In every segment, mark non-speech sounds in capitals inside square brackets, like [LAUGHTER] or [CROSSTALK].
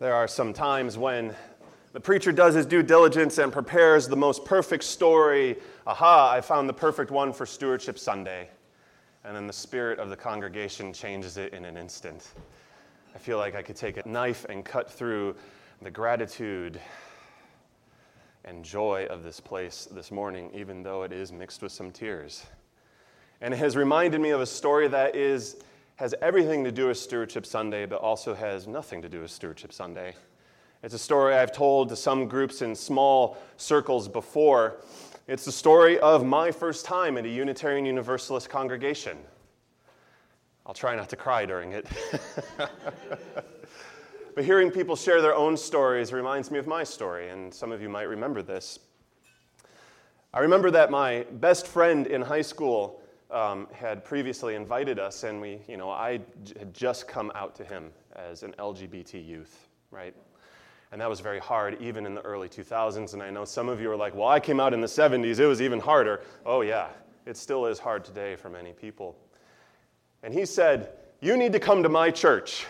There are some times when the preacher does his due diligence and prepares the most perfect story. Aha, I found the perfect one for Stewardship Sunday. And then the spirit of the congregation changes it in an instant. I feel like I could take a knife and cut through the gratitude and joy of this place this morning, even though it is mixed with some tears. And it has reminded me of a story that is, has everything to do with Stewardship Sunday, but also has nothing to do with Stewardship Sunday. It's a story I've told to some groups in small circles before. It's the story of my first time at a Unitarian Universalist congregation. I'll try not to cry during it. [LAUGHS] but hearing people share their own stories reminds me of my story, and some of you might remember this. I remember that my best friend in high school um, had previously invited us, and we, you know, I had just come out to him as an LGBT youth, right? And that was very hard, even in the early 2000s. And I know some of you are like, well, I came out in the 70s, it was even harder. Oh, yeah, it still is hard today for many people. And he said, You need to come to my church.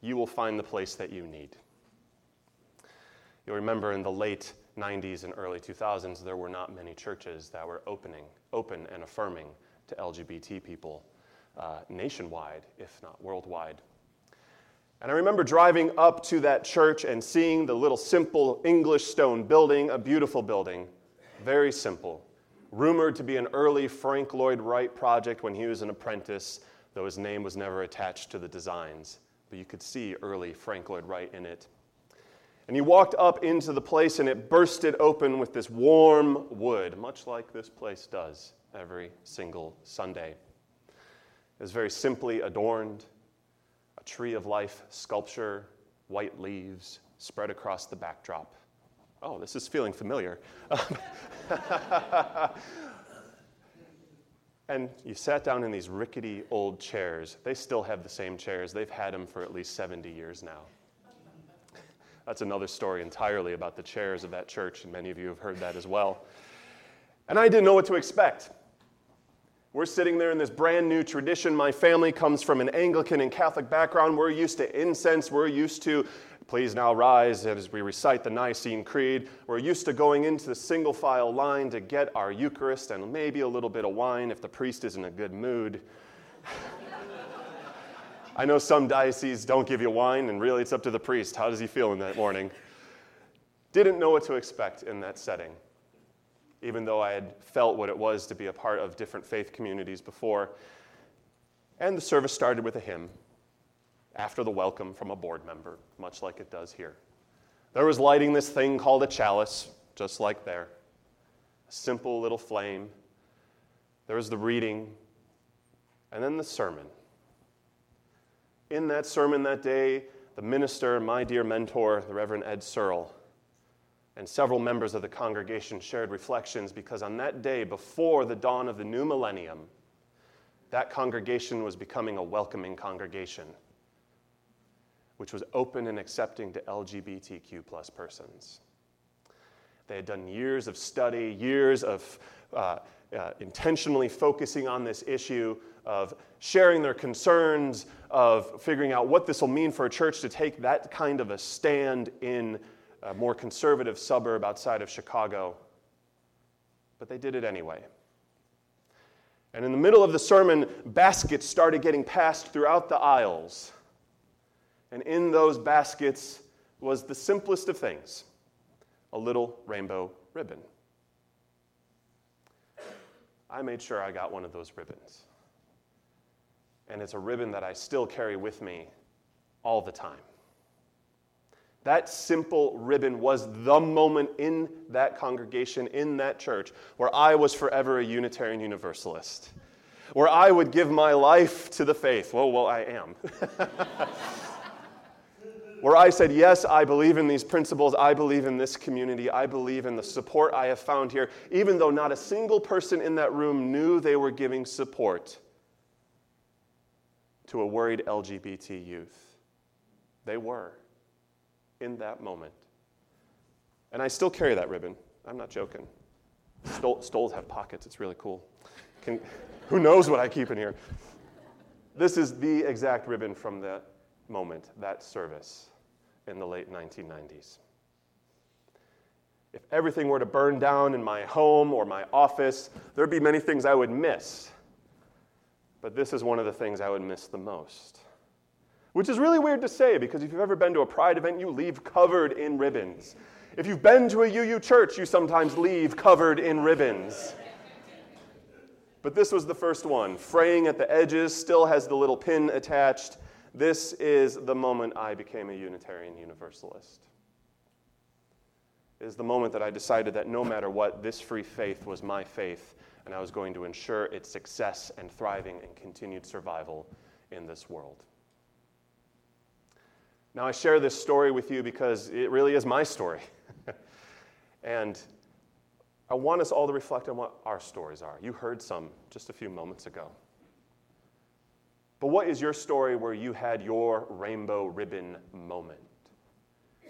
You will find the place that you need. You'll remember in the late 90s and early 2000s, there were not many churches that were opening, open and affirming to LGBT people uh, nationwide, if not worldwide. And I remember driving up to that church and seeing the little simple English stone building, a beautiful building, very simple. Rumored to be an early Frank Lloyd Wright project when he was an apprentice, though his name was never attached to the designs. But you could see early Frank Lloyd Wright in it. And he walked up into the place and it bursted open with this warm wood, much like this place does every single Sunday. It was very simply adorned a tree of life sculpture, white leaves spread across the backdrop. Oh, this is feeling familiar. [LAUGHS] and you sat down in these rickety old chairs. They still have the same chairs, they've had them for at least 70 years now. That's another story entirely about the chairs of that church, and many of you have heard that as well. And I didn't know what to expect. We're sitting there in this brand new tradition. My family comes from an Anglican and Catholic background. We're used to incense. We're used to, please now rise as we recite the Nicene Creed. We're used to going into the single file line to get our Eucharist and maybe a little bit of wine if the priest is in a good mood. I know some dioceses don't give you wine, and really it's up to the priest. How does he feel in that morning? Didn't know what to expect in that setting even though I had felt what it was to be a part of different faith communities before. And the service started with a hymn after the welcome from a board member, much like it does here. There was lighting this thing called a chalice, just like there. A simple little flame. There was the reading, and then the sermon. In that sermon that day, the minister, my dear mentor, the Reverend Ed Searl, and several members of the congregation shared reflections because on that day, before the dawn of the new millennium, that congregation was becoming a welcoming congregation, which was open and accepting to LGBTQ plus persons. They had done years of study, years of uh, uh, intentionally focusing on this issue, of sharing their concerns, of figuring out what this will mean for a church to take that kind of a stand in a more conservative suburb outside of Chicago. But they did it anyway. And in the middle of the sermon, baskets started getting passed throughout the aisles. And in those baskets was the simplest of things a little rainbow ribbon. I made sure I got one of those ribbons. And it's a ribbon that I still carry with me all the time. That simple ribbon was the moment in that congregation, in that church, where I was forever a Unitarian Universalist, where I would give my life to the faith. Well, well, I am. [LAUGHS] where I said, Yes, I believe in these principles. I believe in this community. I believe in the support I have found here, even though not a single person in that room knew they were giving support to a worried LGBT youth. They were in that moment. And I still carry that ribbon. I'm not joking. Stole, stoles have pockets. It's really cool. Can, who knows what I keep in here? This is the exact ribbon from that moment, that service in the late 1990s. If everything were to burn down in my home or my office, there'd be many things I would miss. But this is one of the things I would miss the most. Which is really weird to say because if you've ever been to a pride event, you leave covered in ribbons. If you've been to a UU church, you sometimes leave covered in ribbons. But this was the first one. Fraying at the edges, still has the little pin attached. This is the moment I became a Unitarian Universalist. It is the moment that I decided that no matter what, this free faith was my faith, and I was going to ensure its success and thriving and continued survival in this world. Now, I share this story with you because it really is my story. [LAUGHS] and I want us all to reflect on what our stories are. You heard some just a few moments ago. But what is your story where you had your rainbow ribbon moment?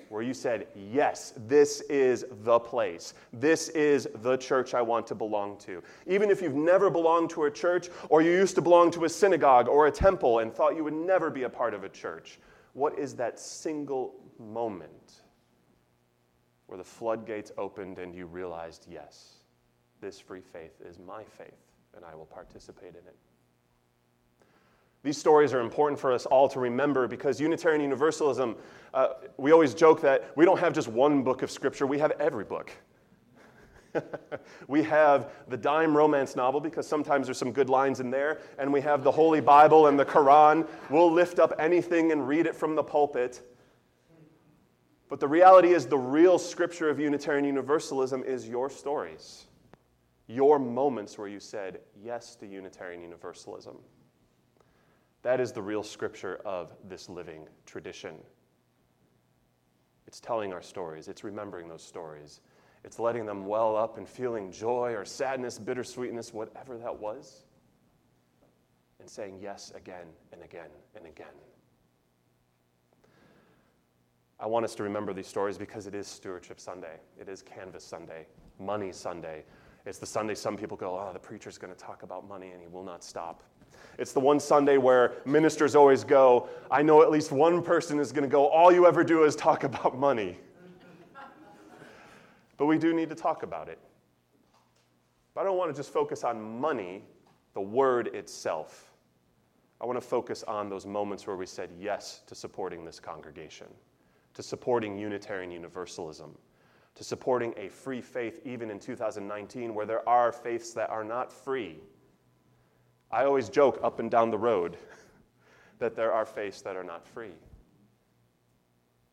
Where you said, Yes, this is the place. This is the church I want to belong to. Even if you've never belonged to a church, or you used to belong to a synagogue or a temple and thought you would never be a part of a church, what is that single moment where the floodgates opened and you realized, Yes, this free faith is my faith, and I will participate in it? These stories are important for us all to remember because Unitarian Universalism, uh, we always joke that we don't have just one book of Scripture, we have every book. [LAUGHS] we have the dime romance novel because sometimes there's some good lines in there, and we have the Holy Bible and the Quran. We'll lift up anything and read it from the pulpit. But the reality is, the real scripture of Unitarian Universalism is your stories, your moments where you said yes to Unitarian Universalism. That is the real scripture of this living tradition. It's telling our stories, it's remembering those stories, it's letting them well up and feeling joy or sadness, bittersweetness, whatever that was, and saying yes again and again and again. I want us to remember these stories because it is Stewardship Sunday. It is Canvass Sunday, Money Sunday. It's the Sunday some people go, oh, the preacher's going to talk about money and he will not stop. It's the one Sunday where ministers always go, I know at least one person is going to go, all you ever do is talk [LAUGHS] about money. but we do need to talk about it. But I don't want to just focus on money, the word itself. I want to focus on those moments where we said yes to supporting this congregation, to supporting Unitarian Universalism, to supporting a free faith even in 2019 where there are faiths that are not free I always joke up and down the road [LAUGHS] that there are faiths that are not free.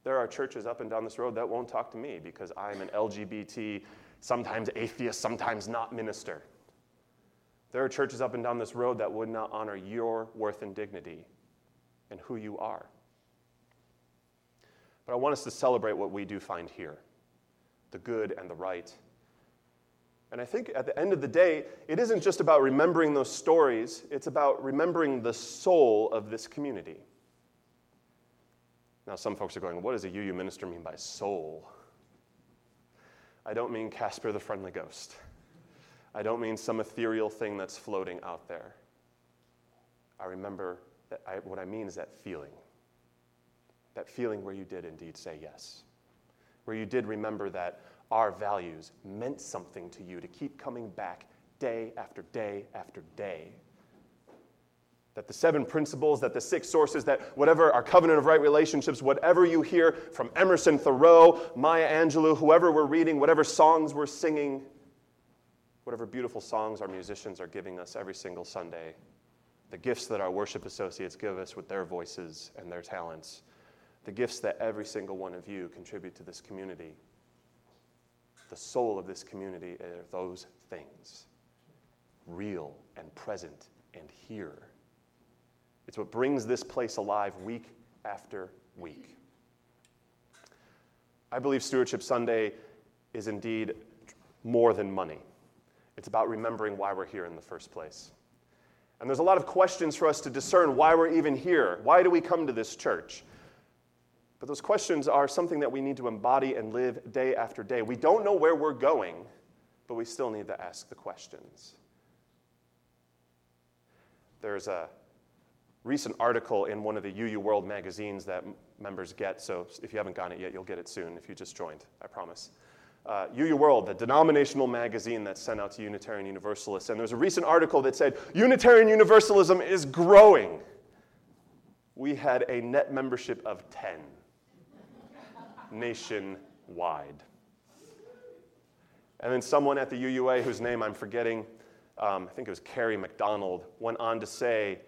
There are churches up and down this road that won't talk to me because I'm an LGBT, sometimes atheist, sometimes not minister. There are churches up and down this road that would not honor your worth and dignity and who you are. But I want us to celebrate what we do find here the good and the right and I think at the end of the day, it isn't just about remembering those stories, it's about remembering the soul of this community. Now, some folks are going, what does a UU minister mean by soul? I don't mean Casper the Friendly Ghost. I don't mean some ethereal thing that's floating out there. I remember that I, what I mean is that feeling. That feeling where you did indeed say yes. Where you did remember that our values meant something to you to keep coming back day after day after day. That the seven principles, that the six sources, that whatever our covenant of right relationships, whatever you hear from Emerson, Thoreau, Maya Angelou, whoever we're reading, whatever songs we're singing, whatever beautiful songs our musicians are giving us every single Sunday, the gifts that our worship associates give us with their voices and their talents, the gifts that every single one of you contribute to this community the soul of this community are those things real and present and here. It's what brings this place alive week after week. I believe Stewardship Sunday is indeed more than money. It's about remembering why we're here in the first place. And there's a lot of questions for us to discern why we're even here. Why do we come to this church? But those questions are something that we need to embody and live day after day. We don't know where we're going, but we still need to ask the questions. There's a, recent article in one of the UU World magazines that members get. So if you haven't gotten it yet, you'll get it soon if you just joined, I promise. Uh, UU World, the denominational magazine that's sent out to Unitarian Universalists. And there's a recent article that said Unitarian Universalism is growing. We had a net membership of 10 nationwide. And then someone at the UUA, whose name I'm forgetting, um, I think it was Carey McDonald, went on to say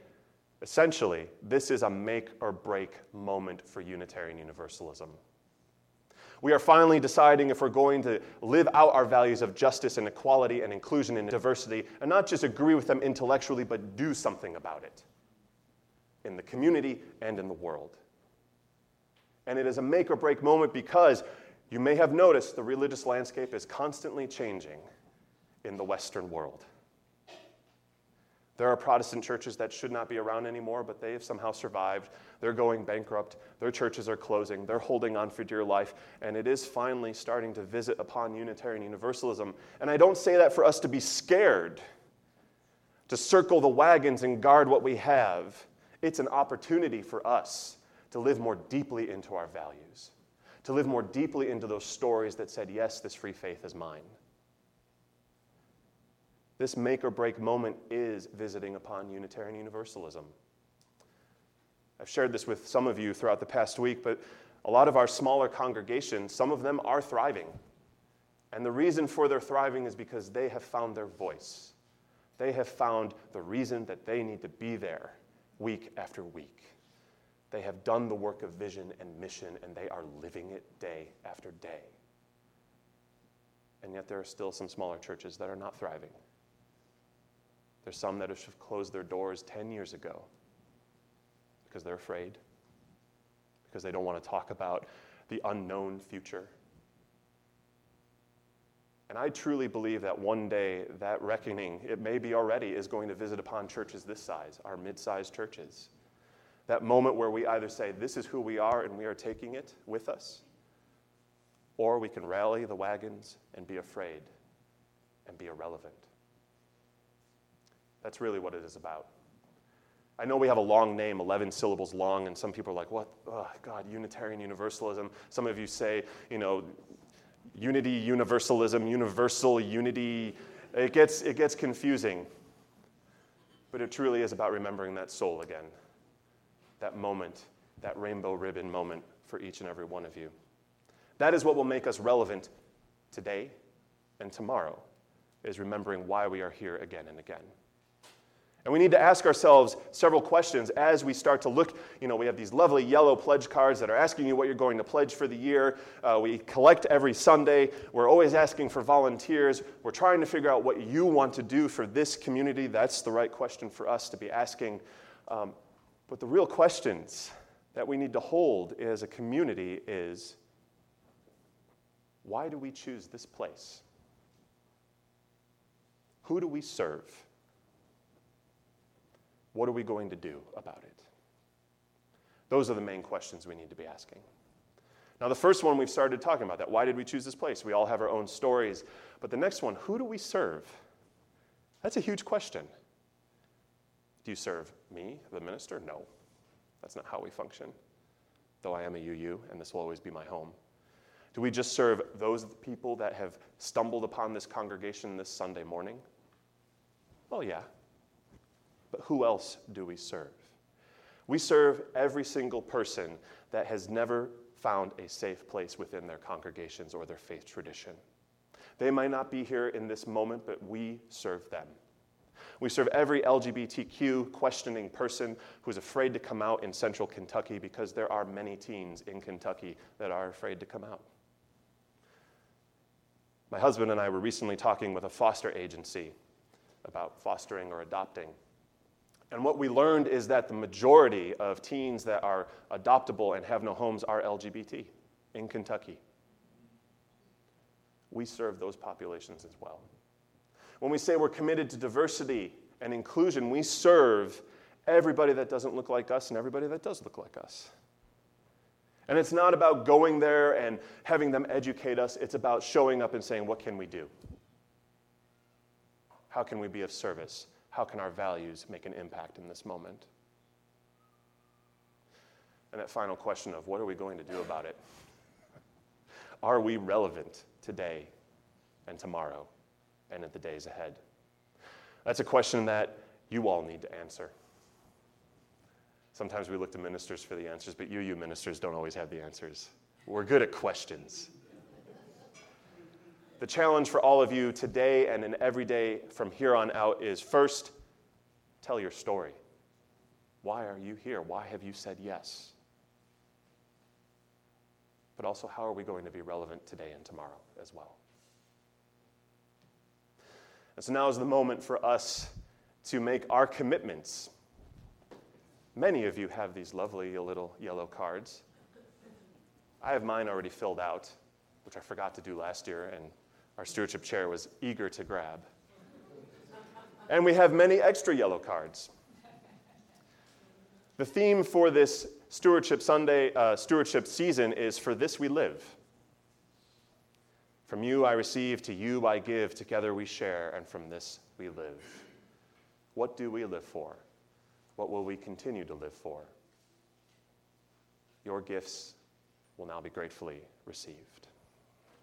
essentially, this is a make or break moment for Unitarian Universalism. We are finally deciding if we're going to live out our values of justice and equality and inclusion and diversity, and not just agree with them intellectually, but do something about it in the community and in the world. And it is a make or break moment because you may have noticed the religious landscape is constantly changing in the Western world. There are Protestant churches that should not be around anymore, but they have somehow survived. They're going bankrupt. Their churches are closing. They're holding on for dear life. And it is finally starting to visit upon Unitarian Universalism. And I don't say that for us to be scared, to circle the wagons and guard what we have. It's an opportunity for us to live more deeply into our values, to live more deeply into those stories that said, Yes, this free faith is mine. This make or break moment is visiting upon Unitarian Universalism. I've shared this with some of you throughout the past week, but a lot of our smaller congregations, some of them are thriving. And the reason for their thriving is because they have found their voice. They have found the reason that they need to be there week after week. They have done the work of vision and mission, and they are living it day after day. And yet, there are still some smaller churches that are not thriving. There's some that have closed their doors 10 years ago because they're afraid, because they don't want to talk about the unknown future. And I truly believe that one day that reckoning, it may be already, is going to visit upon churches this size, our mid sized churches. That moment where we either say, This is who we are and we are taking it with us, or we can rally the wagons and be afraid and be irrelevant. That's really what it is about. I know we have a long name, 11 syllables long, and some people are like, what? Oh, God, Unitarian Universalism. Some of you say, you know, unity, universalism, universal unity. It gets, it gets confusing. But it truly is about remembering that soul again, that moment, that rainbow ribbon moment for each and every one of you. That is what will make us relevant today and tomorrow, is remembering why we are here again and again. And we need to ask ourselves several questions as we start to look. You know, we have these lovely yellow pledge cards that are asking you what you're going to pledge for the year. Uh, we collect every Sunday. We're always asking for volunteers. We're trying to figure out what you want to do for this community. That's the right question for us to be asking. Um, but the real questions that we need to hold as a community is why do we choose this place? Who do we serve? What are we going to do about it? Those are the main questions we need to be asking. Now, the first one we've started talking about that. Why did we choose this place? We all have our own stories. But the next one, who do we serve? That's a huge question. Do you serve me, the minister? No. That's not how we function, though I am a UU, and this will always be my home. Do we just serve those people that have stumbled upon this congregation this Sunday morning? Well, yeah, but who else do we serve? We serve every single person that has never found a safe place within their congregations or their faith tradition. They might not be here in this moment, but we serve them. We serve every LGBTQ questioning person who's afraid to come out in central Kentucky because there are many teens in Kentucky that are afraid to come out. My husband and I were recently talking with a foster agency about fostering or adopting. And what we learned is that the majority of teens that are adoptable and have no homes are LGBT in Kentucky. We serve those populations as well. When we say we're committed to diversity and inclusion, we serve everybody that doesn't look like us and everybody that does look like us. And it's not about going there and having them educate us, it's about showing up and saying, What can we do? How can we be of service? how can our values make an impact in this moment? And that final question of what are we going to do about it? Are we relevant today and tomorrow and in the days ahead? That's a question that you all need to answer. Sometimes we look to ministers for the answers, but you, you ministers, don't always have the answers. We're good at questions. The challenge for all of you today and in every day from here on out is first, tell your story. Why are you here? Why have you said yes? But also, how are we going to be relevant today and tomorrow as well? And so now is the moment for us to make our commitments Many of you have these lovely little yellow cards. I have mine already filled out, which I forgot to do last year, and our stewardship chair was eager to grab. And we have many extra yellow cards. The theme for this stewardship Sunday, uh, stewardship season is For this we live. From you I receive, to you I give, together we share, and from this we live. What do we live for? What will we continue to live for? Your gifts will now be gratefully received.